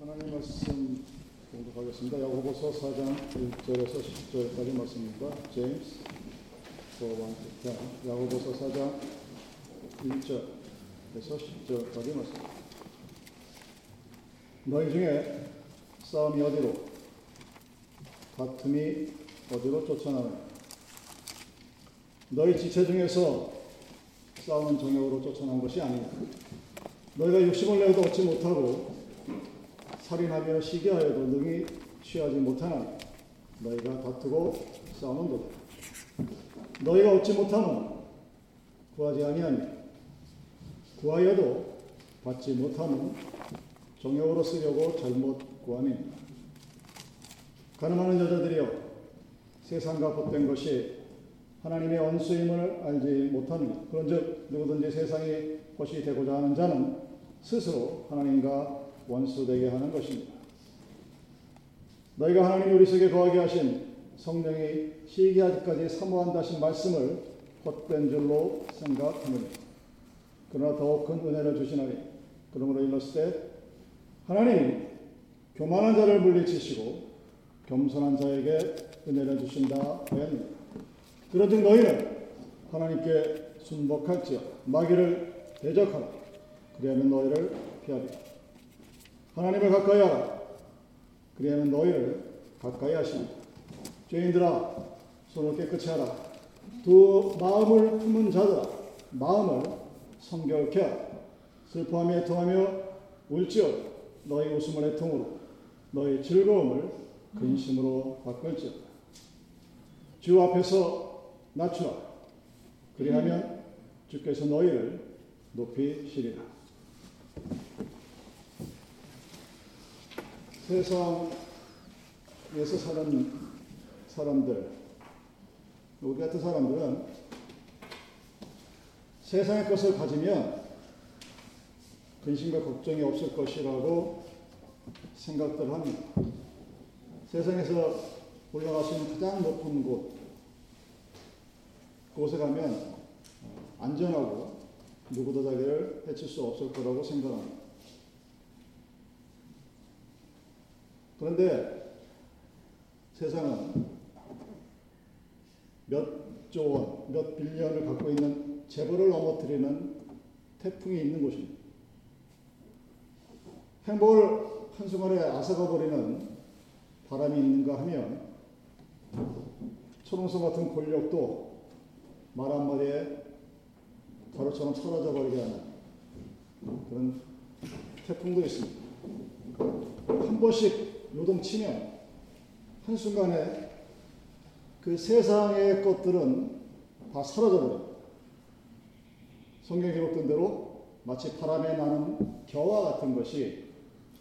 하나님 말씀 공독하겠습니다. 야고보서 4장 1절에서 10절까지 말씀입니다. 제임스 4, 야고보서 4장 1절에서 10절까지 말씀. 너희 중에 싸움이 어디로 다툼이 어디로 쫓아나느냐 너희 지체 중에서 싸우는 정욕으로 쫓아난 것이 아니냐 너희가 육심을 내어도 얻지 못하고 살인하며 시기하여도 능히 취하지 못하나 너희가 다투고 싸우는도다. 너희가 얻지 못하면 구하지 아니하니 구하여도 받지 못하면 정욕으로 쓰려고 잘못 구함이니라. 가늠하는 여자들이여 세상과 벗된 것이 하나님의 언수임을 알지 못하느니 그런즉 누구든지 세상의 것이 되고자 하는 자는 스스로 하나님과 원수되게 하는 것입니다. 너희가 하나님이 우리 속에 거하게 하신 성령이 시기하기까지 사모한다신 말씀을 헛된 줄로 생각하느니 그러나 더욱 큰 은혜를 주시나니 그러므로 일렀을 때 하나님이 교만한 자를 물리치시고 겸손한 자에게 은혜를 주신다 하였느니 그런즉 너희는 하나님께 순복할지어 마귀를 대적하라. 그리하면 너희를 피하리라 하나님을 가까이 하라. 그리하면 너희를 가까이 하시니 죄인들아 손을 깨끗이 하라. 두 마음을 품은 자들아 마음을 성결케 하라. 슬퍼하며 애통하며 울지어 너희 웃음을 애통으로 너희 즐거움을 근심으로 바꿀지어 주 앞에서 낮추라. 그리하면 주께서 너희를 높이시리라. 세상에서 사는 사람들, 우리 같은 사람들은 세상의 것을 가지면 근심과 걱정이 없을 것이라고 생각들 합니다. 세상에서 올라갈 수 있는 가장 높은 곳, 그곳에 가면 안전하고 누구도 자기를 해칠 수 없을 거라고 생각합니다. 그런데 세상은 몇 조 원, 몇 빌리언을 갖고 있는 재벌을 넘어뜨리는 태풍이 있는 곳입니다. 행복을 한순간에 앗아가 버리는 바람이 있는가 하면 초롱성 같은 권력도 말 한마디에 가루처럼 사라져 버리게 하는 그런 태풍도 있습니다. 한 번씩 요동치면 한순간에 그 세상의 것들은 다 사라져버려요. 성경 기록된 대로 마치 바람에 나는 겨와 같은 것이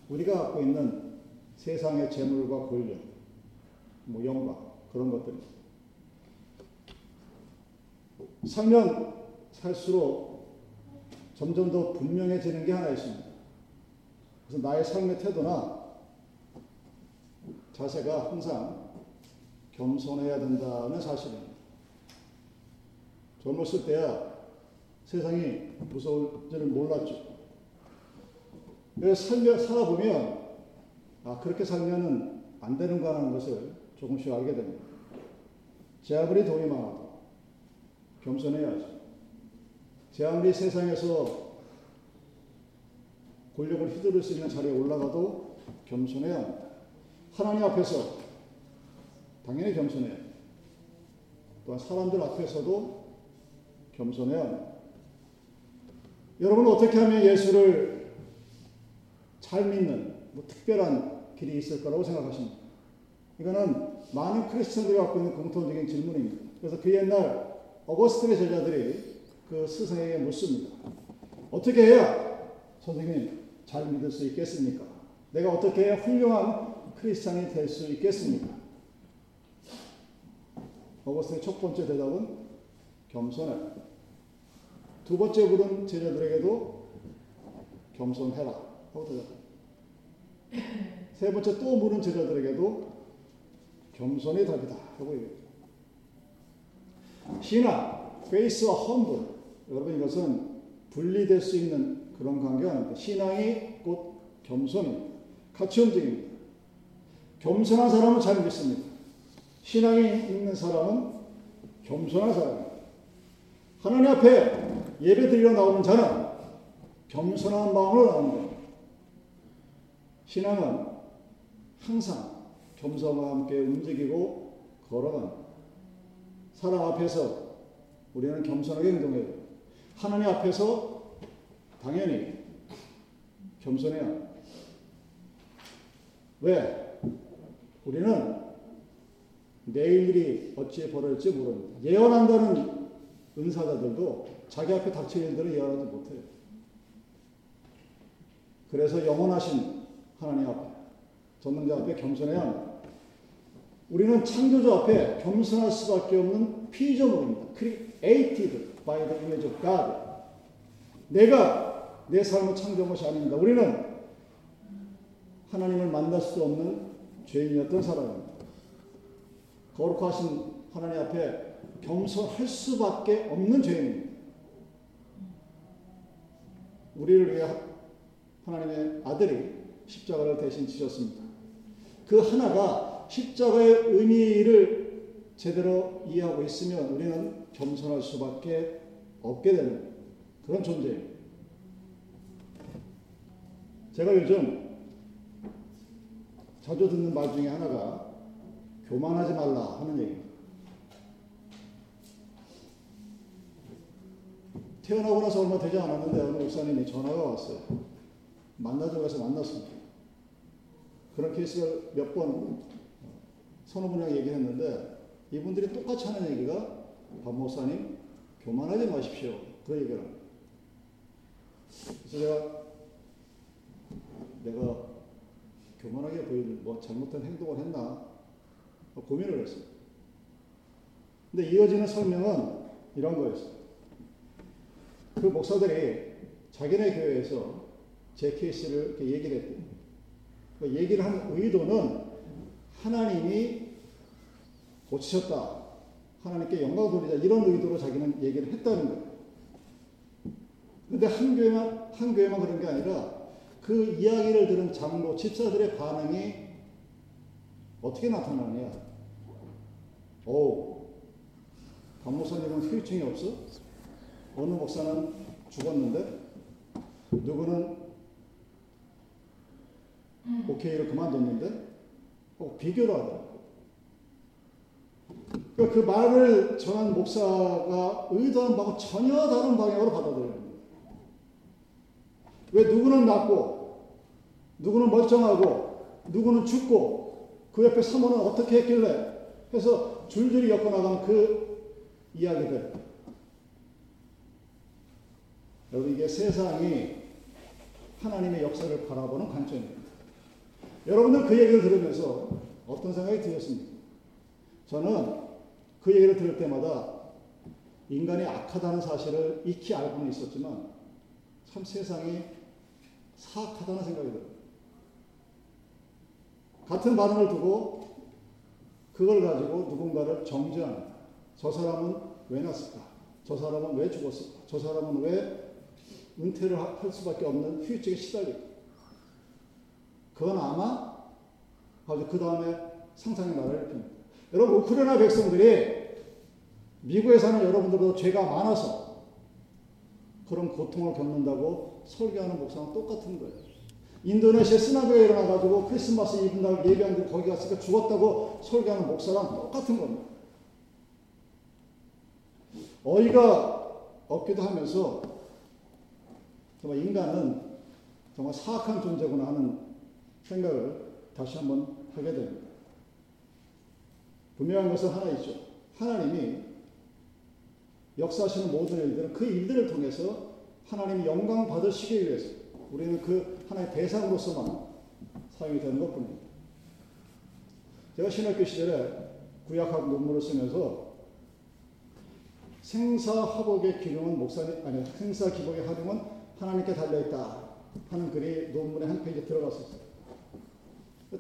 우리가 갖고 있는 세상의 재물과 권력, 뭐 영광 그런 것들입니다. 살면 살수록 점점 더 분명해지는 게 하나 있습니다. 그래서 나의 삶의 태도나 자세가 항상 겸손해야 된다는 사실입니다. 젊었을 때야 세상이 무서울 줄을 몰랐죠. 살며 살아보면 아 그렇게 살면은 안 되는가 하는 것을 조금씩 알게 됩니다. 제 아무리 돈이 많아도 겸손해야죠. 제 아무리 세상에서 권력을 휘두를 수 있는 자리에 올라가도 겸손해야 합니다. 하나님 앞에서 당연히 합니다. 또한 사람들 앞에서도 겸손해야 합니다. 여러분은 어떻게 하면 예수를 잘 믿는 뭐 특별한 길이 있을 거라고 생각하십니까? 이거는 많은 크리스천들이 갖고 있는 공통적인 질문입니다. 그래서 그 옛날 어거스틴의 제자들이 그 스승에게 묻습니다. 어떻게 해야 선생님 잘 믿을 수 있겠습니까? 내가 어떻게 훌륭한 크리스찬이 될 수 있겠습니까? 어거스틴의 첫 번째 대답은 겸손해. 두 번째 물은 제자들에게도 겸손해라 하고 대답합니다. 세 번째 또 물은 제자들에게도 겸손의 답이다 하고 얘기합니다. 신앙, 페이스와 험블. 여러분 이것은 분리될 수 있는 그런 관계가 아닙니다. 신앙이 곧 겸손입니다. 같이 움직입니다. 겸손한 사람은 잘 믿습니다. 신앙이 있는 사람은 겸손한 사람입니다. 하나님 앞에 예배 드리러 나오는 자는 겸손한 마음으로 나오는 겁니다. 신앙은 항상 겸손과 함께 움직이고 걸어간 사람 앞에서 우리는 겸손하게 행동해야 돼요. 하나님 앞에서 당연히 겸손해야 합니다. 왜? 우리는 내일 일이 어찌 벌어질지 모릅니다. 예언한다는 은사자들도 자기 앞에 닥칠 일들을 예언하지 못해요. 그래서 영원하신 하나님 앞에, 전능자 앞에 겸손해야. 우리는 창조주 앞에 겸손할 수밖에 없는 피조물입니다. created by the image of God. 내가 내 삶을 창조한 것이 아닙니다. 우리는 하나님을 만날 수 없는 죄인이었던 사람입니다. 거룩하신 하나님 앞에 겸손할 수밖에 없는 죄인입니다. 우리를 위해 하나님의 아들이 십자가를 대신 지셨습니다. 그 하나가 십자가의 의미를 제대로 이해하고 있으면 우리는 겸손할 수밖에 없게 되는 그런 존재예요. 제가 요즘 자주 듣는 말 중에 하나가 교만하지 말라 하는 얘기입니다. 태어나고 나서 얼마 되지 않았는데 어느 목사님이 전화가 왔어요. 만나자고 해서 만났습니다. 그런 케이스를 몇번 서너 분이랑 얘기했는데 이분들이 똑같이 하는 얘기가 박 목사님 교만하지 마십시오. 그 얘기를 그래서 제가 내가 교만하게 보이는 뭐 잘못된 행동을 했나 고민을 했어요. 근데 이어지는 설명은 이런 거였어요. 그 목사들이 자기네 교회에서 제 케이스를 이렇게 얘기를 했대요. 그 얘기를 한 의도는 하나님이 고치셨다. 하나님께 영광 돌리자. 이런 의도로 자기는 얘기를 했다는 거예요. 근데 한 교회만, 한 교회만 그런 게 아니라 그 이야기를 들은 장로, 집사들의 반응이 어떻게 나타나느냐. 오, 박 목사님은 후유증이 없어? 어느 목사는 죽었는데, 누구는 오케이를 그만뒀는데, 꼭 비교를 하더라고. 그러니까 그 말을 전한 목사가 의도한 바하고 전혀 다른 방향으로 받아들여요. 왜 누구는 낫고, 누구는 멀쩡하고, 누구는 죽고, 그 옆에 사모는 어떻게 했길래 해서 줄줄이 엮어나간 그 이야기들. 여러분, 이게 세상이 하나님의 역사를 바라보는 관점입니다. 여러분들 그 얘기를 들으면서 어떤 생각이 드셨습니까? 저는 그 얘기를 들을 때마다 인간이 악하다는 사실을 익히 알고는 있었지만 참 세상이 사악하다는 생각이 들어요. 같은 반응을 두고 그걸 가지고 누군가를 정죄하는 저 사람은 왜 났을까? 저 사람은 왜 죽었을까? 저 사람은 왜 은퇴를 할 수밖에 없는 후유증에 시달릴까? 그건 아마 그 다음에 상상의 나라를 핍니다. 여러분 우크라이나 백성들이 미국에 사는 여러분들도 죄가 많아서 그런 고통을 겪는다고 설교하는 목사는 똑같은 거예요. 인도네시아 스나드가 일어나가지고 크리스마스 이브날 예배하는데 거기 갔으니까 죽었다고 설교하는 목사랑 똑같은 겁니다. 어이가 없기도 하면서 정말 인간은 정말 사악한 존재구나 하는 생각을 다시 한번 하게 됩니다. 분명한 것은 하나 있죠. 하나님이 역사하시는 모든 일들은 그 일들을 통해서 하나님이 영광 받으시기 위해서 우리는 그 하나의 대상으로서만 사용이 되는 것 뿐입니다. 제가 신학교 시절에 구약학 논문을 쓰면서 생사화복의 기능은 목사님, 아니, 생사기복의 활용은 하나님께 달려있다 하는 글이 논문의 한 페이지에 들어갔었어요.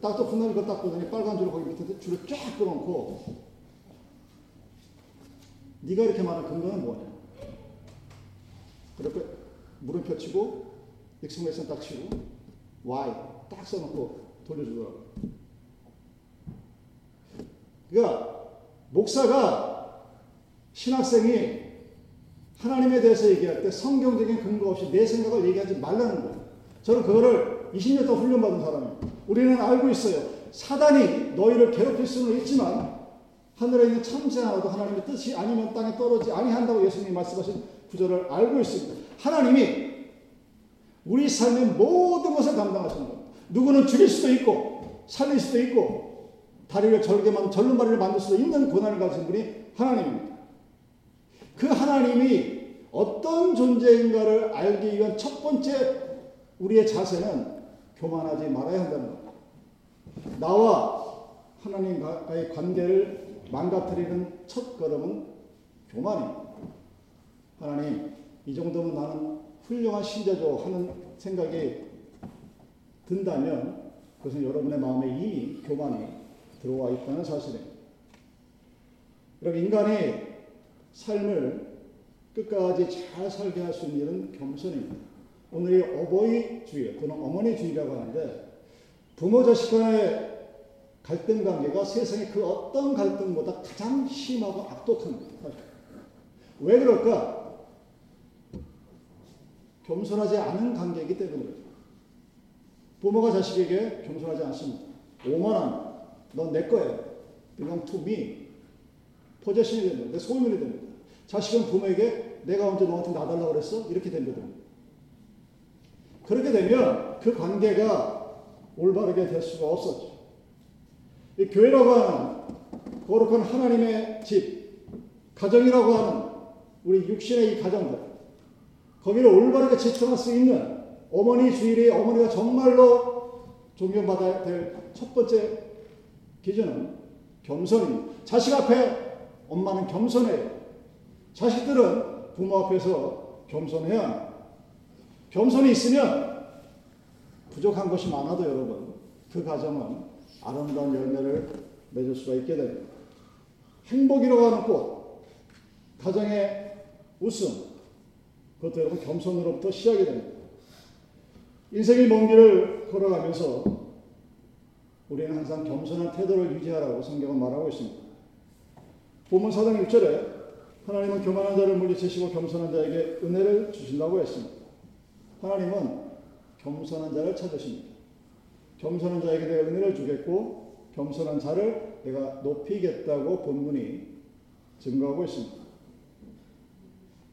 딱또 훗날 이걸 딱 보더니 빨간 줄을 거기 밑에 줄을 쫙 끊어놓고 네가 이렇게 말한 근거는 뭐냐? 그렇게 물음표 치고 exclamation 딱 치고 why 딱 써놓고 돌려주더라고요. 그러니까 목사가 신학생이 하나님에 대해서 얘기할 때 성경적인 근거 없이 내 생각을 얘기하지 말라는 거예요. 저는 그거를 20년 동안 훈련받은 사람이에요. 우리는 알고 있어요. 사단이 너희를 괴롭힐 수는 있지만 하늘에 있는 참새 하나도 하나님의 뜻이 아니면 땅에 떨어지지 아니한다고 예수님이 말씀하신 구절을 알고 있습니다. 하나님이 우리 삶의 모든 것을 담당하시는 거예요. 누구는 죽일 수도 있고 살릴 수도 있고 다리를 절개만 절름발이를 만들 수도 있는 고난을 가진 분이 하나님입니다. 그 하나님이 어떤 존재인가를 알기 위한 첫 번째 우리의 자세는 교만하지 말아야 한다는 겁니다. 나와 하나님과의 관계를 망가뜨리는 첫 걸음은 교만입니다. 하나님, 이 정도면 나는 훌륭한 신자죠 하는 생각이 든다면 그것은 여러분의 마음에 이미 교만이 들어와 있다는 사실입니다. 여러분, 인간이 삶을 끝까지 잘 살게 할 수 있는 일은 겸손입니다. 오늘이 어버이 주일 또는 어머니 주일이라고 하는데 부모 자식 간의 갈등 관계가 세상의 그 어떤 갈등보다 가장 심하고 악독합니다. 왜 그럴까? 겸손하지 않은 관계이기 때문이죠. 부모가 자식에게 겸손하지 않습니다. 오만한, 넌내 거야. belong to me. 포제션이 됩니다. 내 소유물이 됩니다. 자식은 부모에게 내가 언제 너한테 놔달라고 그랬어? 이렇게 된거든 그렇게 되면 그 관계가 올바르게 될 수가 없었죠. 이 교회라고 하는 거룩한 하나님의 집, 가정이라고 하는 우리 육신의 이 가정들, 거기를 올바르게 지켜갈 수 있는 어머니 주일에 어머니가 정말로 존경받아야 될 첫 번째 기준은 겸손입니다. 자식 앞에 엄마는 겸손해요. 자식들은 부모 앞에서 겸손해야 합니다. 겸손이 있으면 부족한 것이 많아도 여러분 그 가정은 아름다운 열매를 맺을 수가 있게 됩니다. 행복이라고 하는 꽃, 가정의 웃음, 그것도 여러분 겸손으로부터 시작이 됩니다. 인생의 먼 길을 걸어가면서 우리는 항상 겸손한 태도를 유지하라고 성경은 말하고 있습니다. 본문 4장 6절에 하나님은 교만한 자를 물리치시고 겸손한 자에게 은혜를 주신다고 했습니다. 하나님은 겸손한 자를 찾으십니다. 겸손한 자에게 내가 은혜를 주겠고 겸손한 자를 내가 높이겠다고 본문이 증거하고 있습니다.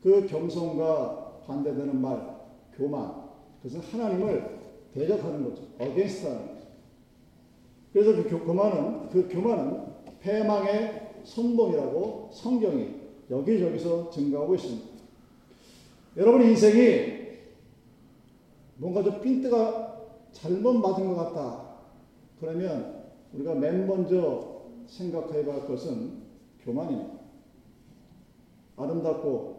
그 겸손과 반대되는 말, 교만, 그것은 하나님을 대적하는 거죠. against 하는 거죠. 그래서 그 교만은, 그 교만은 패망의 선봉이라고 성경이 여기저기서 증거하고 있습니다. 여러분 인생이 뭔가 좀 핀트가 잘못 맞은 것 같다. 그러면 우리가 맨 먼저 생각해 볼 것은 교만입니다. 아름답고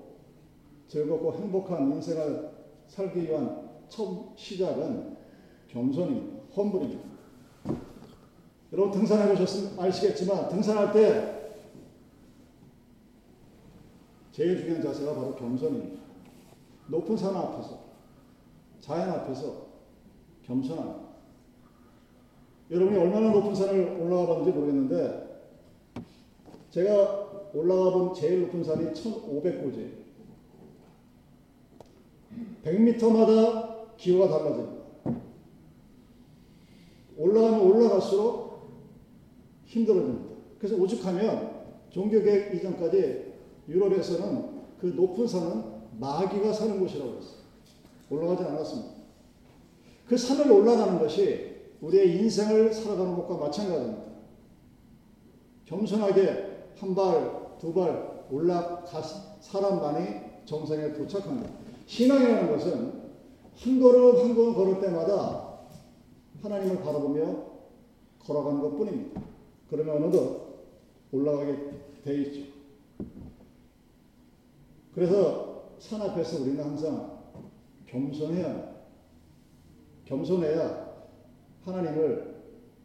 즐겁고 행복한 인생을 살기 위한 첫 시작은 겸손입니다. 험불입니다. 여러분 등산해 보셨으면 아시겠지만 등산할 때 제일 중요한 자세가 바로 겸손입니다. 높은 산 앞에서 자연 앞에서 겸손한 여러분이 얼마나 높은 산을 올라가 봤는지 모르겠는데 제가 올라가 본 제일 높은 산이 1500고지 100m마다 기후가 달라집니다. 올라가면 올라갈수록 힘들어집니다. 그래서 오죽하면 종교개혁 이전까지 유럽에서는 그 높은 산은 마귀가 사는 곳이라고 했어요. 올라가지 않았습니다. 그 산을 올라가는 것이 우리의 인생을 살아가는 것과 마찬가지입니다. 겸손하게 한 발, 두 발 올라가 사람만이 정상에 도착합니다. 신앙이라는 것은 한 걸음 한 걸음 걸을 때마다 하나님을 바라보며 걸어가는 것 뿐입니다. 그러면 어느덧 올라가게 돼 있죠. 그래서 산 앞에서 우리는 항상 겸손해야 겸손해야 하나님을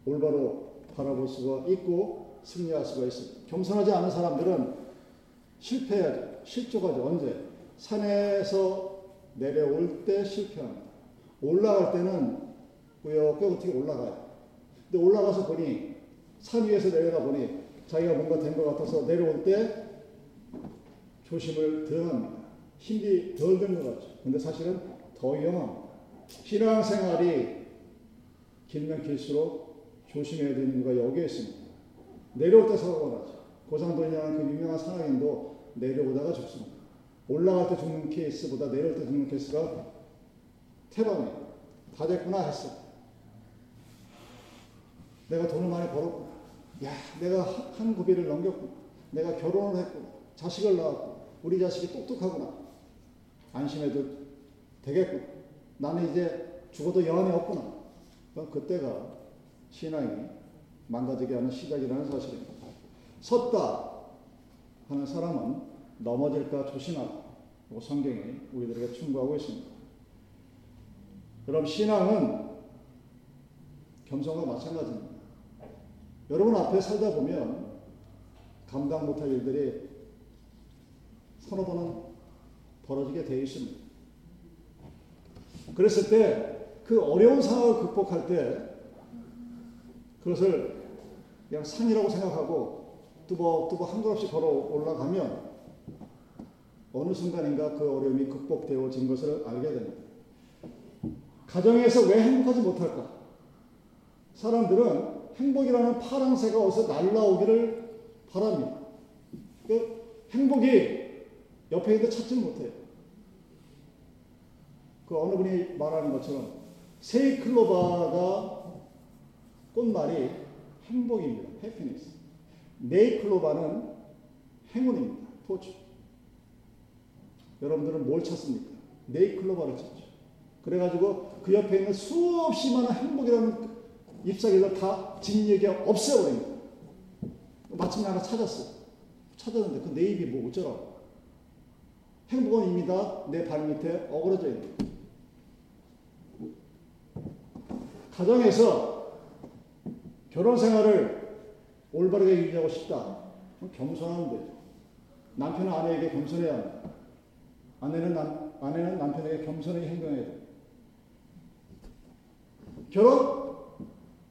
올바로 바라볼 수가 있고 승리할 수가 있습니다. 겸손하지 않은 사람들은 실패하죠. 실족하죠. 언제? 산에서 내려올 때 실패합니다. 올라갈 때는 꾸역꾸역 어떻게 올라가요. 근데 올라가서 보니 산 위에서 내려가 보니 자기가 뭔가 된 것 같아서 내려올 때 조심을 더 합니다. 힘이 덜 든 것 같죠. 근데 사실은 더 위험합니다. 신앙생활이 길면 길수록 조심해야 되는 이유가 여기에 있습니다. 내려올 때 사고가 나죠. 고상돈이라는 그 유명한 산악인도 내려오다가 죽습니다. 올라갈 때 죽는 케이스보다 내려올 때 죽는 케이스가 태반이에요. 다 됐구나 했어. 내가 돈을 많이 벌었구나. 야, 내가 한 고비를 넘겼구나. 내가 결혼을 했구나. 자식을 낳았고, 우리 자식이 똑똑하구나. 안심해도 되겠구나. 나는 이제 죽어도 여한이 없구나. 그때가 신앙이 망가지게 하는 시작이라는 사실입니다. 섰다 하는 사람은 넘어질까 조심하고 성경이 우리들에게 충고하고 있습니다. 여러분 신앙은 겸손과 마찬가지입니다. 여러분 앞에 살다 보면 감당 못할 일들이 서너 번은 벌어지게 되어 있습니다. 그랬을 때 그 어려운 상황을 극복할 때 그것을 그냥 산이라고 생각하고 뚜벅뚜벅 한 걸음씩 걸어 올라가면 어느 순간인가 그 어려움이 극복되어진 것을 알게 됩니다. 가정에서 왜 행복하지 못할까? 사람들은 행복이라는 파랑새가 어디서 날라오기를 바랍니다. 그 행복이 옆에 있는데 찾지 못해요. 그 어느 분이 말하는 것처럼 세이클로바가 꽃말이 행복입니다. 해피니스. 네이클로바는 행운입니다. 포춘. 여러분들은 뭘 찾습니까? 네이클로바를 찾죠. 그래가지고 그 옆에 있는 수없이 많은 행복이라는 잎사귀를 다 진리에게 없애버립니다. 마침내 하나 찾았어. 찾았는데 그 네잎이 뭐 어쩌라고. 행복은 이미 다 내 발 밑에 어그러져 있는 가정에서 결혼 생활을 올바르게 유지하고 싶다. 겸손하면 되죠. 남편은 아내에게 겸손해야 합니다. 아내는, 남, 아내는 남편에게 겸손하게 행동해야 돼요. 결혼?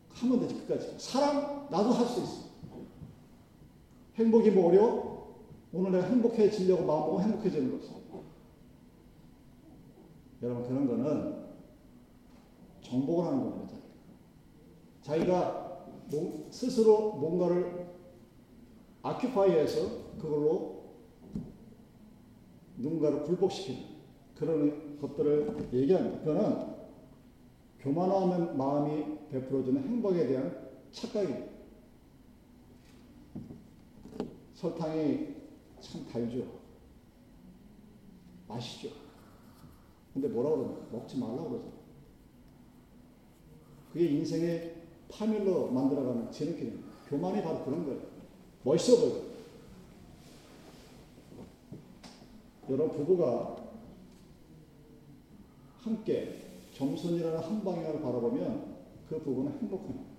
하면 되지, 끝까지. 사랑? 나도 할 수 있어. 행복이 뭐 어려워? 오늘 내가 행복해지려고 마음먹으면 행복해지는 거죠. 여러분, 그런 거는 정복을 하는 겁니다. 자기가 스스로 뭔가를 아큐파이해서 그걸로 누군가를 굴복시키는 그런 것들을 얘기합니다. 그거는 교만한 마음이 베풀어주는 행복에 대한 착각입니다. 설탕이 참 달죠. 맛있죠. 근데 뭐라 그러나 먹지 말라고 그러죠. 그게 인생의 파멸로 만들어가는 지름길입니다. 교만이 바로 그런 거예요. 멋있어 보여. 여러분 부부가 함께 겸손이라는 한 방향을 바라보면 그 부부는 행복합니다.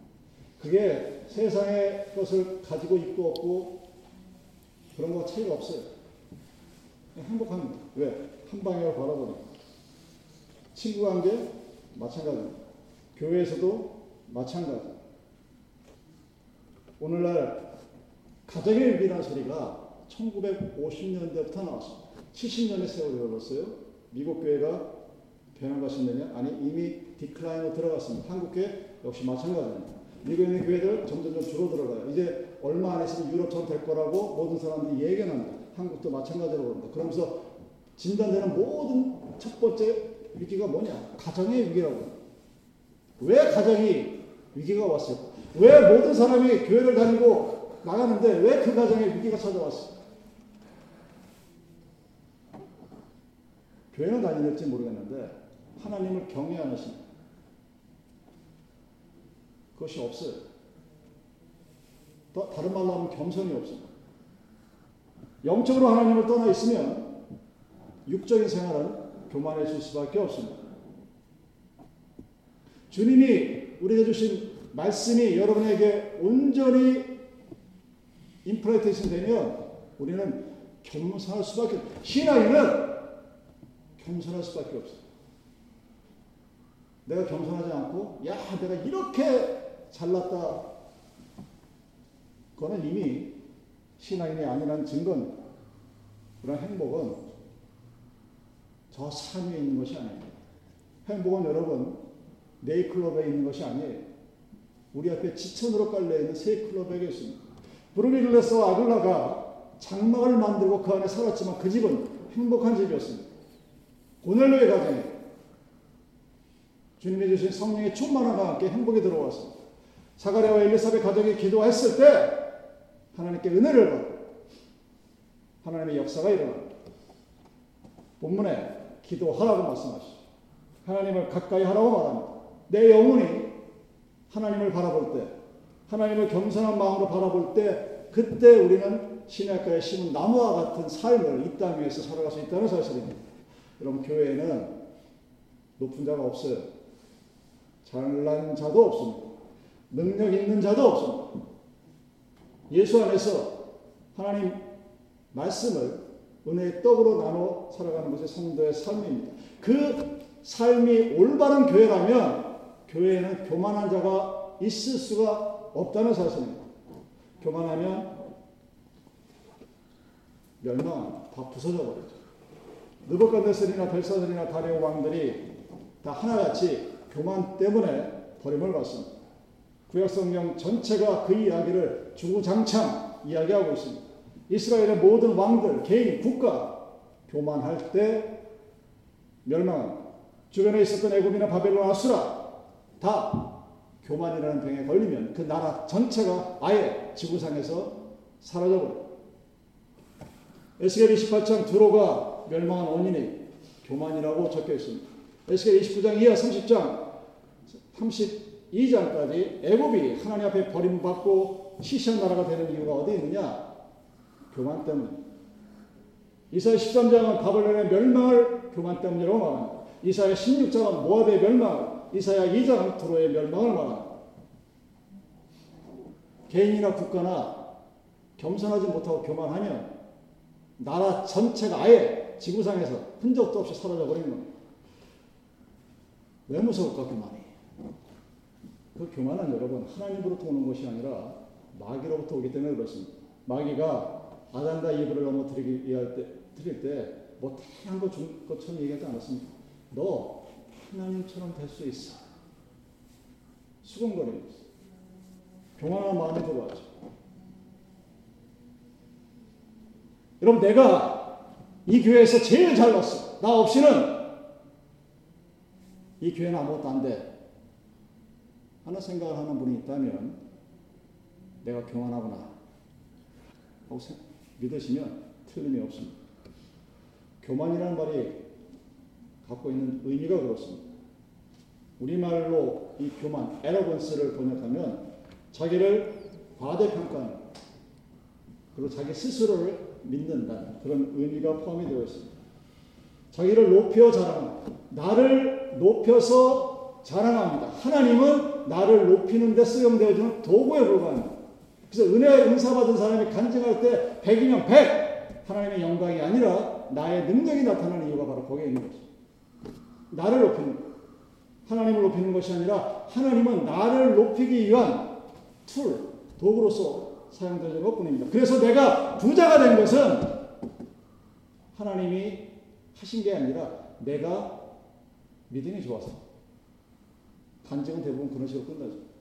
그게 세상의 것을 가지고 있고 없고 그런 거 차이가 없어요. 행복합니다. 왜? 한 방향을 바라보니까. 친구 관계 마찬가지입니다. 교회에서도 마찬가지. 오늘날 가정의 위기라는 소리가 1950년대부터 나왔습니다. 70년의 세월이 흘렀어요. 미국 교회가 변화가신다냐? 아니 이미 디클라인으로 들어갔습니다. 한국 교회 역시 마찬가지입니다. 미국에 있는 교회들 점점 점 줄어 들어가요. 이제 얼마 안 있으면 유럽처럼 될 거라고 모든 사람들이 얘기합니다. 한국도 마찬가지로 그럽니다. 그러면서 진단되는 모든 첫 번째 위기가 뭐냐? 가정의 위기라고. 왜 가정이 위기가 왔을까? 왜 모든 사람이 교회를 다니고 나가는데 왜 그 가정에 위기가 찾아왔을까? 교회는 다니는지 모르겠는데 하나님을 경외하는 신 그것이 없어요. 또 다른 말로 하면 겸손이 없습니다. 영적으로 하나님을 떠나 있으면 육적인 생활은 교만해질 수밖에 없습니다. 주님이 우리에게 주신 말씀이 여러분에게 온전히 인플레이테이션 되면 우리는 겸손할 수밖에 없어요. 신앙인은 겸손할 수밖에 없어요. 내가 겸손하지 않고 야 내가 이렇게 잘났다. 그거는 이미 신앙인이 아니라는 증거입니다. 그런 행복은 저 산 위에 있는 것이 아닙니다. 행복은 여러분 네이클럽에 있는 것이 아니에요. 우리 앞에 지천으로 깔려있는 세 클럽에 있습니다. 브루닐레스와 아굴라가 장막을 만들고 그 안에 살았지만 그 집은 행복한 집이었습니다. 고넬로의 가정에 주님이 주신 성령의 충만함과 함께 행복이 들어왔습니다. 사가랴와 엘리사벳 가족이 기도했을 때 하나님께 은혜를 받고 하나님의 역사가 일어납니다. 본문에 기도하라고 말씀하시죠. 하나님을 가까이 하라고 말합니다. 내 영혼이 하나님을 바라볼 때, 하나님을 겸손한 마음으로 바라볼 때, 그때 우리는 신약가에 심은 나무와 같은 삶을 이 땅 위에서 살아갈 수 있다는 사실입니다. 여러분, 교회에는 높은 자가 없어요. 잘난 자도 없습니다. 능력 있는 자도 없습니다. 예수 안에서 하나님 말씀을 은혜의 떡으로 나눠 살아가는 것이 성도의 삶입니다. 그 삶이 올바른 교회라면 교회에는 교만한 자가 있을 수가 없다는 사실입니다. 교만하면 멸망, 다 부서져 버리죠. 느부갓네살이나 벨사들이나 다리오 왕들이 다 하나같이 교만 때문에 버림을 받습니다. 구약성경 전체가 그 이야기를 주구장창 이야기하고 있습니다. 이스라엘의 모든 왕들, 개인, 국가 교만할 때 멸망합니다. 주변에 있었던 애굽이나 바벨론, 아수라 다 교만이라는 병에 걸리면 그 나라 전체가 아예 지구상에서 사라져버려요. 에스겔 28장 두로가 멸망한 원인이 교만이라고 적혀 있습니다. 에스겔 29장 이하 30장 32장까지 애굽이 하나님 앞에 버림받고 시시한 나라가 되는 이유가 어디 있느냐? 교만 때문. 이사야 13장은 바벨론의 멸망을 교만 때문이라고 말합니다. 이사야 16장은 모압의 멸망, 이사야 2장은 두로의 멸망을 말합니다. 개인이나 국가나 겸손하지 못하고 교만하면 나라 전체가 아예 지구상에서 흔적도 없이 사라져 버리는 겁니다. 왜 무서울까 교만이? 그 교만은 여러분 하나님으로부터 오는 것이 아니라 마귀로부터 오기 때문에 그렇습니다. 마귀가 아담과 이브를 넘어뜨리기 때, 드릴 때뭐 태양한 것처럼 얘기하지 않았습니까? 너 하나님처럼 될 수 있어. 수근거리면서 교만한 마음이 들어왔죠. 여러분 내가 이 교회에서 제일 잘 났어. 나 없이는 이 교회는 아무것도 안 돼. 하나 생각을 하는 분이 있다면 내가 교만하구나 하고 믿으시면 틀림이 없습니다. 교만이라는 말이 갖고 있는 의미가 그렇습니다. 우리말로 이 교만, 에러건스를 번역하면 자기를 과대평가하는 그리고 자기 스스로를 믿는다 그런 의미가 포함이 되어 있습니다. 자기를 높여 자랑합니다. 나를 높여서 자랑합니다. 하나님은 나를 높이는 데 쓰용되어지는 도구에 불과합니다. 그래서 은혜 은사 받은 사람이 간증할 때 100이면 100 하나님의 영광이 아니라 나의 능력이 나타나는 이유가 바로 거기에 있는 거죠. 나를 높이는 것. 하나님을 높이는 것이 아니라 하나님은 나를 높이기 위한 툴, 도구로서 사용되는 것 뿐입니다. 그래서 내가 부자가 된 것은 하나님이 하신 게 아니라 내가 믿음이 좋아서. 간증은 대부분 그런 식으로 끝나죠.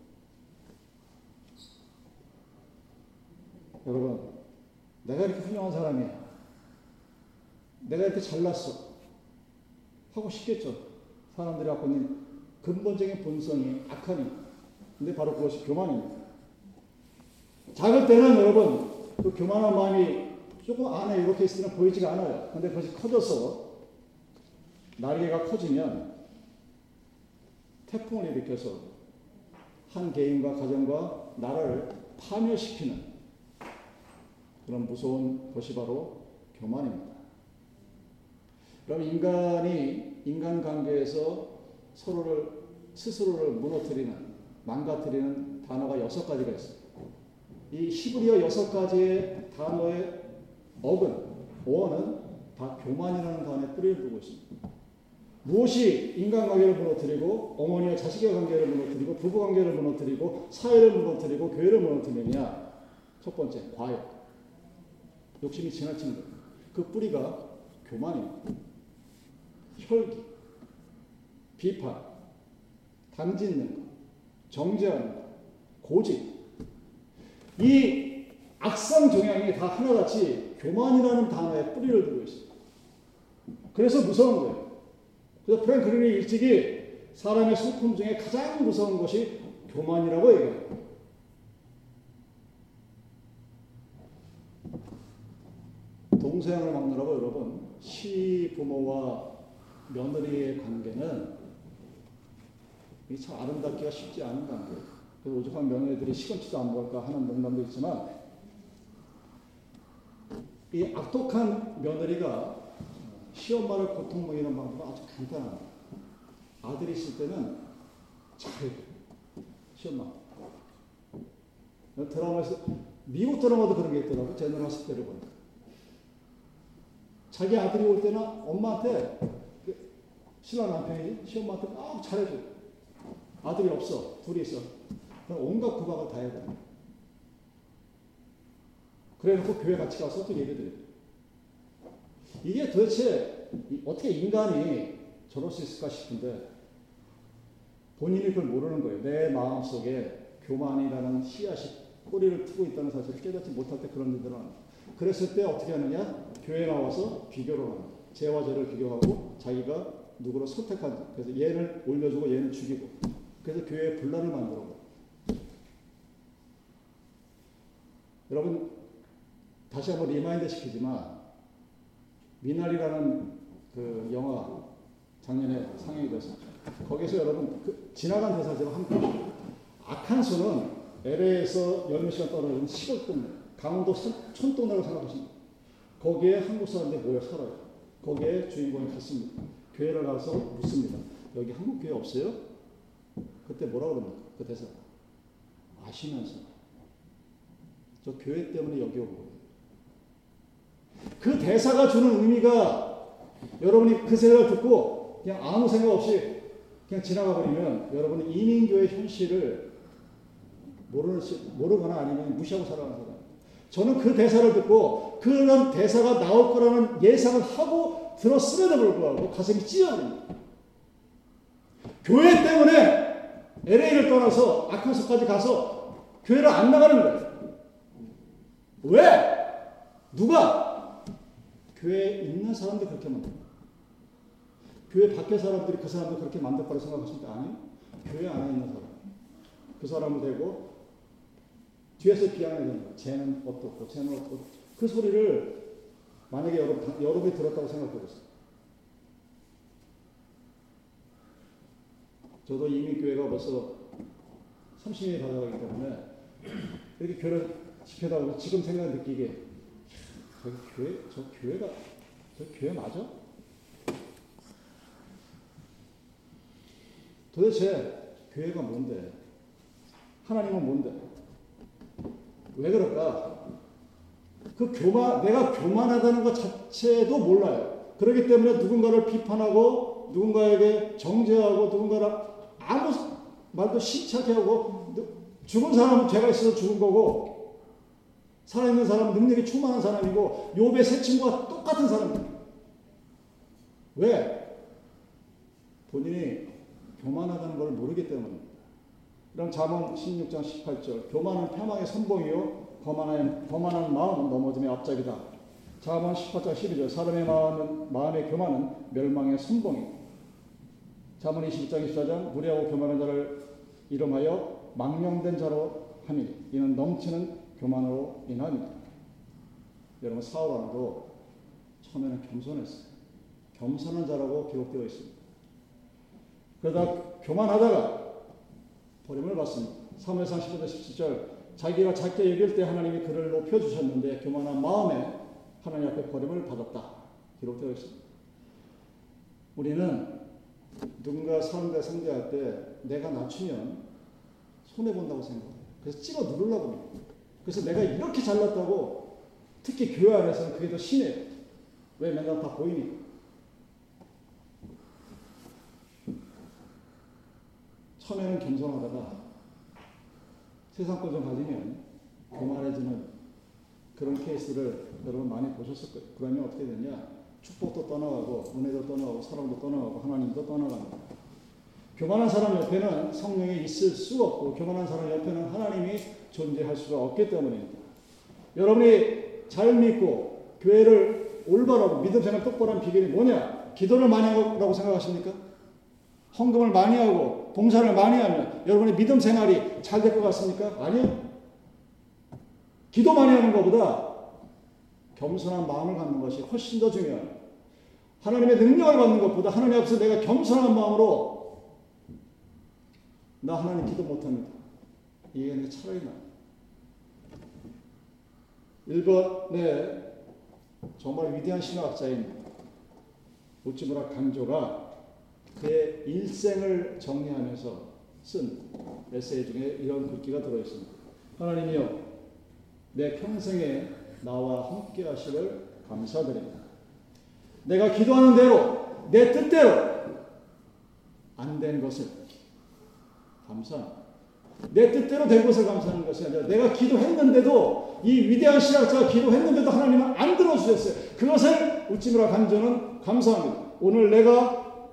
여러분, 내가 이렇게 훌륭한 사람이야. 내가 이렇게 잘났어. 하고 싶겠죠. 사람들이 갖고 있는 근본적인 본성이 악하니. 근데 바로 그것이 교만입니다. 작을 때는 여러분, 그 교만한 마음이 조금 안에 이렇게 있으면 보이지가 않아요. 근데 그것이 커져서 날개가 커지면 태풍을 일으켜서 한 개인과 가정과 나라를 파멸시키는 그런 무서운 것이 바로 교만입니다. 그럼 인간이 인간 관계에서 서로를 스스로를 무너뜨리는 망가뜨리는 단어가 여섯 가지가 있습니다. 이 히브리어 여섯 가지의 단어의 어근, 어원은 다 교만이라는 단어에 뿌리를 두고 있습니다. 무엇이 인간관계를 무너뜨리고 어머니와 자식의 관계를 무너뜨리고 부부관계를 무너뜨리고 사회를 무너뜨리고 교회를 무너뜨리냐? 첫 번째, 과욕. 욕심이 지나치는 것. 그 뿌리가 교만입니다. 혈기, 비판, 당짓는 것, 정죄하는 것, 고집. 이 악성 종양이 다 하나같이 교만이라는 단어에 뿌리를 두고 있습니다. 그래서 무서운 거예요. 그래서 프랭클린이 일찍이 사람의 슬픔 중에 가장 무서운 것이 교만이라고 얘기해요. 동서양을 막느라고 여러분 시부모와 며느리의 관계는 참 아름답기가 쉽지 않은 관계예요. 그래서 오죽하면 며느리들이 시금치도 안 먹을까 하는 농담도 있지만 이 악독한 며느리가 시엄마를 고통 먹이는 방법은 아주 간단합니다. 아들이 있을 때는 잘해줘. 시엄마. 드라마에서 미국 드라마도 그런 게 있더라고. 제너럴 스테를 보니까. 자기 아들이 올 때는 엄마한테 그 신랑 남편이 시엄마한테 막 잘해줘. 아들이 없어. 둘이 있어. 온갖 구박을 다 돼. 그래 놓고 교회 같이 가서 또 예배 드려. 이게 도대체 어떻게 인간이 저럴 수 있을까 싶은데 본인이 그걸 모르는 거예요. 내 마음 속에 교만이라는 씨앗이 꼬리를 트고 있다는 사실을 깨닫지 못할 때 그런 합니다. 그랬을 때 어떻게 하느냐? 교회 나와서 비교를 합니다. 죄와 죄를 비교하고 자기가 누구를 선택한 그래서 얘를 올려주고 얘는 죽이고 그래서 교회에 분란을 만들어 버려. 여러분 다시 한번 remind 시키지만 미나리라는 그 영화 작년에 상영이 됐었죠. 거기서 여러분 그 지나간 대사지만 한 편. 악한 수는 LA에서 열몇 시간 떨어진 시골 동네, 강원도 촌동네라고 생각하시면 거기에 한국 사람들이 모여 살아요. 거기에 주인공이 갔습니다. 교회를 가서 묻습니다. 여기 한국 교회 없어요? 그때 뭐라 그럽니까? 그 대사. 아시면서. 저 교회 때문에 여기 온 거예요. 그 대사가 주는 의미가 여러분이 그 생각을 듣고 그냥 아무 생각 없이 그냥 지나가 버리면 여러분은 이민교의 현실을 모르는, 모르거나 아니면 무시하고 살아가는 사람. 저는 그 대사를 듣고 그런 대사가 나올 거라는 예상을 하고 들었음에도 불구하고 가슴이 찢어집니다. 교회 때문에 LA를 떠나서 아칸소까지 가서 교회를 안 나가는 거예요. 왜? 누가? 교회에 있는 사람들이 그렇게 만듭니다. 교회 밖의 사람들이 그 사람들 그렇게 만들 거라고 생각하십니까? 아니요. 교회 안에 있는 사람. 그 사람을 대고 뒤에서 비하하는 거예요. 쟤는 어떻고, 쟤는 어떻고. 그 소리를 만약에 여러분, 여러분이 들었다고 생각해 보세요. 저도 이민교회가 벌써 30년이 다가가기 때문에 이렇게 교회를 지켜다 보면 지금 생각 느끼게 저 교회, 저 교회가, 저 교회 맞아? 도대체 교회가 뭔데? 하나님은 뭔데? 왜 그럴까? 그 교만, 내가 교만하다는 것 자체도 몰라요. 그렇기 때문에 누군가를 비판하고, 누군가에게 정죄하고, 누군가를 아무 말도 심차게 하고, 죽은 사람은 죄가 있어서 죽은 거고, 살아있는 사람은 능력이 충만한 사람이고 욥의 세 친구와 똑같은 사람입니다. 왜? 본인이 교만하다는 걸 모르기 때문입니다. 그럼 잠언 16장 18절 교만은 폐망의 선봉이요 거만한, 거만한 마음은 넘어짐의 앞잡이다. 잠언 18장 12절 사람의 마음은, 마음의 교만은 멸망의 선봉이 잠언 21장 24장 무리하고 교만한 자를 이름하여 망령된 자로 하니 이는 넘치는 교만으로 인합니다. 여러분 사울 왕도 처음에는 겸손했어요. 겸손한 자라고 기록되어 있습니다. 그러다 교만하다가 버림을 받습니다. 3회상 15절 17절 자기가 작게 여길 때 하나님이 그를 높여주셨는데 교만한 마음에 하나님 앞에 버림을 받았다. 기록되어 있습니다. 우리는 누군가 사람과 상대할 때 내가 낮추면 손해본다고 생각해요. 그래서 찍어 누르려고 합니다. 그래서 내가 이렇게 잘났다고 특히 교회 안에서는 그게 더 심해요. 왜 맨날 다 보이니까. 처음에는 겸손하다가 세상 것좀 가지면 교만해지는 그런 케이스를 여러분 많이 보셨을 거예요. 그러면 어떻게 되냐? 축복도 떠나가고 은혜도 떠나가고 사랑도 떠나가고 하나님도 떠나갑니다. 교만한 사람 옆에는 성령이 있을 수 없고 교만한 사람 옆에는 하나님이 존재할 수가 없기 때문입니다. 여러분이 잘 믿고 교회를 올바르고 믿음 생활 똑바로 한 비결이 뭐냐? 기도를 많이 하라고 생각하십니까? 헌금을 많이 하고 봉사를 많이 하면 여러분의 믿음 생활이 잘 될 것 같습니까? 아니요. 기도 많이 하는 것보다 겸손한 마음을 갖는 것이 훨씬 더 중요해요. 하나님의 능력을 받는 것보다 하나님 앞에서 내가 겸손한 마음으로 나 하나님 기도 못합니다. 이게 차라리 나. 일본의 정말 위대한 신학자인 우찌무라 간조가 그의 일생을 정리하면서 쓴 에세이 중에 이런 글귀가 들어있습니다. 하나님이여, 내 평생에 나와 함께 하시를 감사드립니다. 내가 기도하는 대로, 내 뜻대로 안 된 것을 감사합니다. 내 뜻대로 된 것을 감사하는 것이 아니라 내가 기도했는데도 이 위대한 신학자가 기도했는데도 하나님은 안 들어주셨어요. 그것을 우찌무라 간조는 감사합니다. 오늘 내가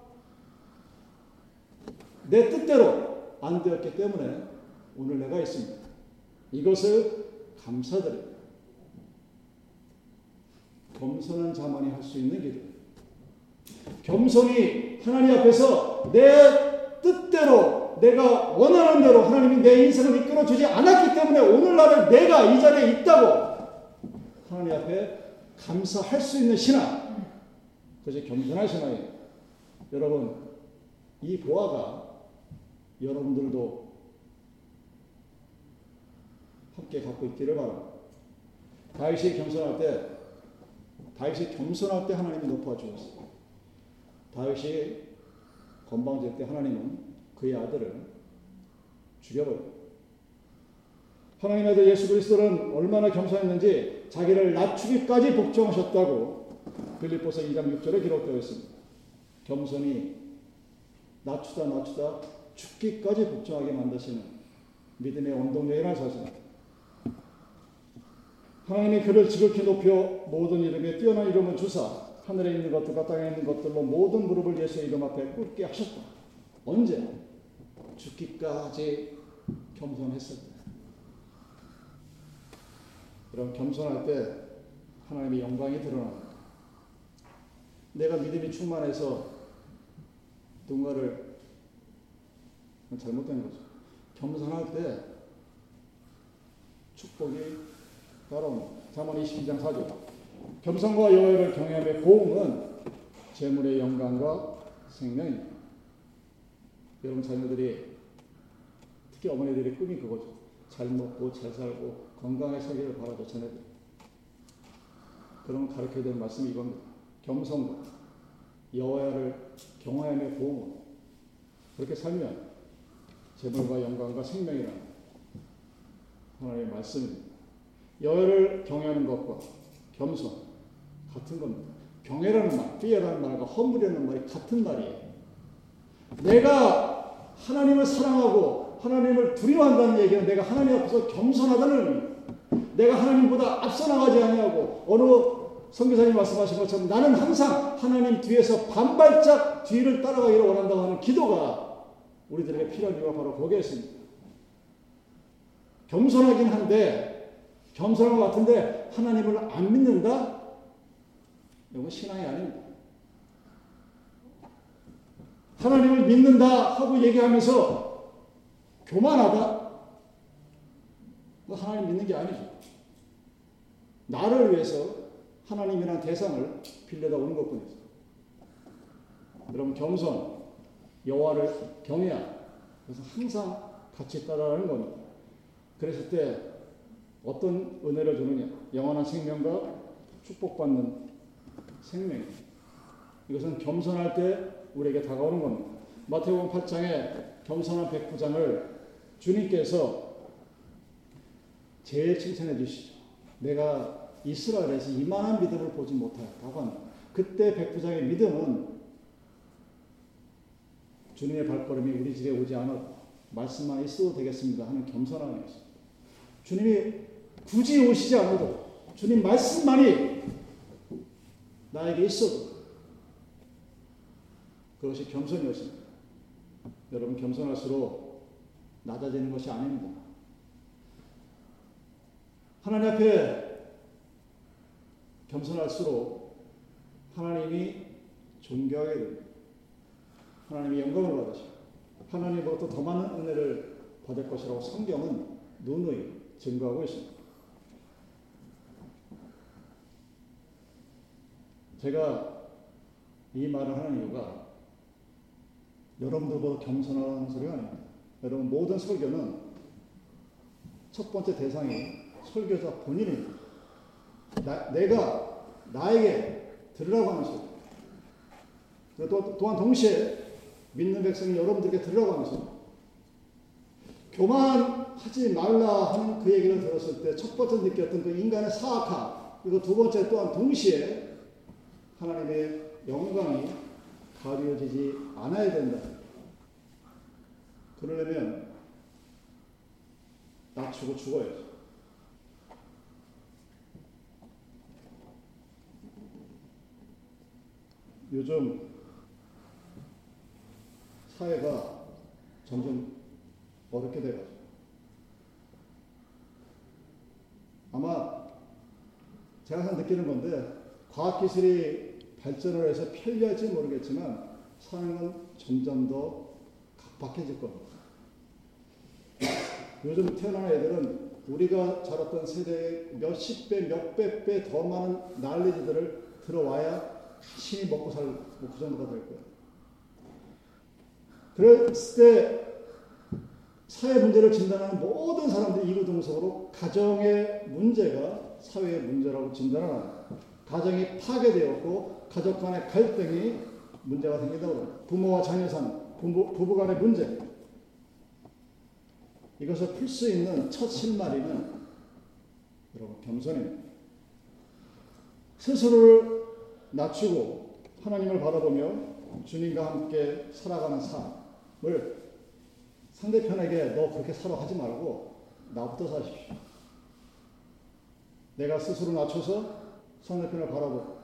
내 뜻대로 안 되었기 때문에 오늘 내가 있습니다. 이것을 감사드립니다. 겸손한 자만이 할 수 있는 기도. 겸손히 하나님 앞에서 내 뜻대로 내가 원하는 대로 하나님이 내 인생을 이끌어 주지 않았기 때문에 오늘날에 내가 이 자리에 있다고 하나님 앞에 감사할 수 있는 신앙. 그것이 겸손한 신앙이에요. 여러분, 이 보아가 여러분들도 함께 갖고 있기를 바랍니다. 다윗이 겸손할 때, 다윗이 겸손할 때 하나님이 높아 주었어요. 다윗이 건방질 때 하나님은 그의 아들을 죽여버려요. 하나님의 아들 예수 그리스도는 얼마나 겸손했는지 자기를 낮추기까지 복종하셨다고 빌립보서 2장 6절에 기록되어 있습니다. 겸손이 낮추다 낮추다 죽기까지 복종하게 만드시는 믿음의 원동력이라는 사실입니다. 하나님이 그를 지극히 높여 모든 이름에 뛰어난 이름을 주사 하늘에 있는 것들과 땅에 있는 것들로 모든 무릎을 예수의 이름 앞에 꿇게 하셨다. 언제? 죽기까지 겸손했을 때. 그럼 겸손할 때 하나님의 영광이 드러납니다. 내가 믿음이 충만해서 누군가를 잘못된 거죠. 겸손할 때 축복이 따라옵니다. 잠언 22장 4절. 겸손과 여호와를 경외함의 보응은 재물의 영광과 생명입니다. 여러분 자녀들이 특히 어머니들의 꿈이 그거죠. 잘 먹고 잘 살고 건강하게 살기를 바라죠 자녀들. 그럼 가르쳐야 될 말씀이 이겁니다. 겸손과 여호와를 경외함의 보응은 그렇게 살면 재물과 영광과 생명이라는 하나님의 말씀입니다. 여호와를 경외하는 것과 겸손 같은 겁니다. 경외라는 말, 피해라는 말과 허물이라는 말이 같은 말이에요. 내가 하나님을 사랑하고 하나님을 두려워한다는 얘기는 내가 하나님 앞에서 겸손하다는 내가 하나님보다 앞서 나가지 아니하고 어느 선교사님 말씀하신 것처럼 나는 항상 하나님 뒤에서 반발짝 뒤를 따라가기를 원한다고 하는 기도가 우리들에게 필요한 이유가 바로 거기에 있습니다. 겸손하긴 한데 겸손한 것 같은데 하나님을 안 믿는다? 이건 신앙이 아닙니다. 하나님을 믿는다 하고 얘기하면서 교만하다? 하나님 믿는 게 아니죠. 나를 위해서 하나님이란 대상을 빌려다 오는 것뿐이죠. 여러분 겸손, 여호와를 경외하. 그래서 항상 같이 따라가는 겁니다. 그랬을 때 어떤 은혜를 주느냐? 영원한 생명과 축복받는 생명. 이것은 겸손할 때 우리에게 다가오는 겁니다. 마태복음 8장에 겸손한 백부장을 주님께서 제일 칭찬해 주시죠. 내가 이스라엘에서 이만한 믿음을 보지 못하였다고 합니다. 그때 백부장의 믿음은 주님의 발걸음이 우리 집에 오지 않았고 말씀만 있어도 되겠습니다 하는 겸손함이 있습니다. 주님이 굳이 오시지 않아도 주님 말씀만이 나에게 있어도 그것이 겸손이었습니다. 여러분 겸손할수록 낮아지는 것이 아닙니다. 하나님 앞에 겸손할수록 하나님이 존경하게 됩니다. 하나님이 영광을 받으시고 하나님으로부터 더 많은 은혜를 받을 것이라고 성경은 누누이 증거하고 있습니다. 제가 이 말을 하는 이유가 여러분들보다 겸손하다는 소리가 아닙니다. 여러분 모든 설교는 첫 번째 대상이 설교자 본인입니다. 나, 내가 나에게 들으라고 하는 소리. 또, 또한 동시에 믿는 백성이 여러분들에게 들으라고 하는 소리. 교만하지 말라 하는 그 얘기를 들었을 때 첫 번째 느꼈던 그 인간의 사악함, 그리고 두 번째 또한 동시에 하나님의 영광이 가려지지 않아야 된다. 그러려면 낮추고 죽어야죠. 요즘 사회가 점점 어렵게 돼가지고 아마 제가 느끼는 건데 과학기술이 발전을 해서 편리할지 모르겠지만 사는 점점 더 각박해질 겁니다. 요즘 태어나는 애들은 우리가 자랐던 세대의 몇십 배, 몇백 배 더 많은 난리지들을 들어와야 신이 먹고 살고 그 정도가 될 거예요. 그랬을 때 사회 문제를 진단하는 모든 사람들이 이구동성으로 가정의 문제가 사회의 문제라고 진단을 합니다. 가정이 파괴되었고 가족 간의 갈등이 문제가 생긴다고 합니다. 부모와 자녀 산, 부부, 부부 간의 문제. 이것을 풀 수 있는 첫 실마리는 여러분 겸손입니다. 스스로를 낮추고 하나님을 바라보며 주님과 함께 살아가는 삶을 상대편에게 너 그렇게 살아 하지 말고 나부터 사십시오. 내가 스스로 낮춰서 상대편을 바라보고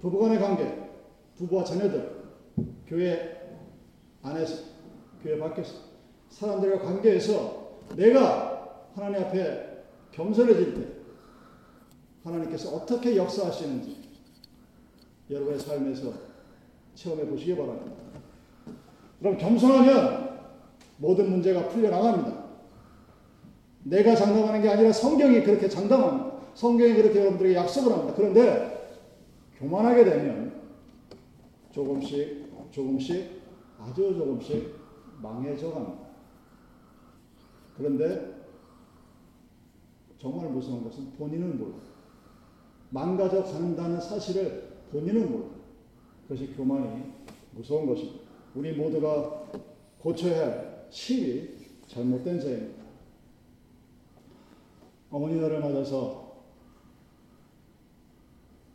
부부간의 관계, 부부와 자녀들, 교회 안에서, 교회 밖에서 사람들과 관계에서 내가 하나님 앞에 겸손해질 때 하나님께서 어떻게 역사하시는지 여러분의 삶에서 체험해 보시기 바랍니다. 그럼 겸손하면 모든 문제가 풀려나갑니다. 내가 장담하는 게 아니라 성경이 그렇게 장담합니다. 성경이 그렇게 여러분들에게 약속을 합니다. 그런데 교만하게 되면 조금씩 조금씩 아주 조금씩 망해져 갑니다. 그런데 정말 무서운 것은 본인은 몰라. 망가져 간다는 사실을 본인은 몰라. 그것이 교만이 무서운 것입니다. 우리 모두가 고쳐야 할 심히 잘못된 죄입니다. 어머니 날을 맞아서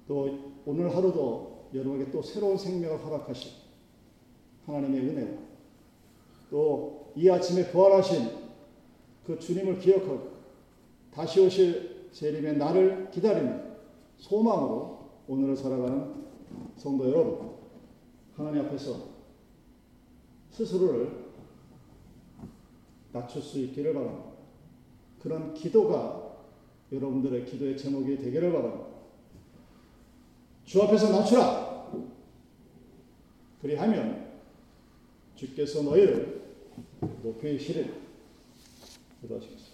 또 오늘 하루도 여러분에게 또 새로운 생명을 허락하신 하나님의 은혜와 또 이 아침에 부활하신 그 주님을 기억하고 다시 오실 재림의 날을 기다리는 소망으로 오늘을 살아가는 성도 여러분, 하나님 앞에서 스스로를 낮출 수 있기를 바랍니다. 그런 기도가 여러분들의 기도의 제목이 되기를 바랍니다. 주 앞에서 낮추라. 그리하면 주께서 너희를 높이시리라. 기도하시겠습니다.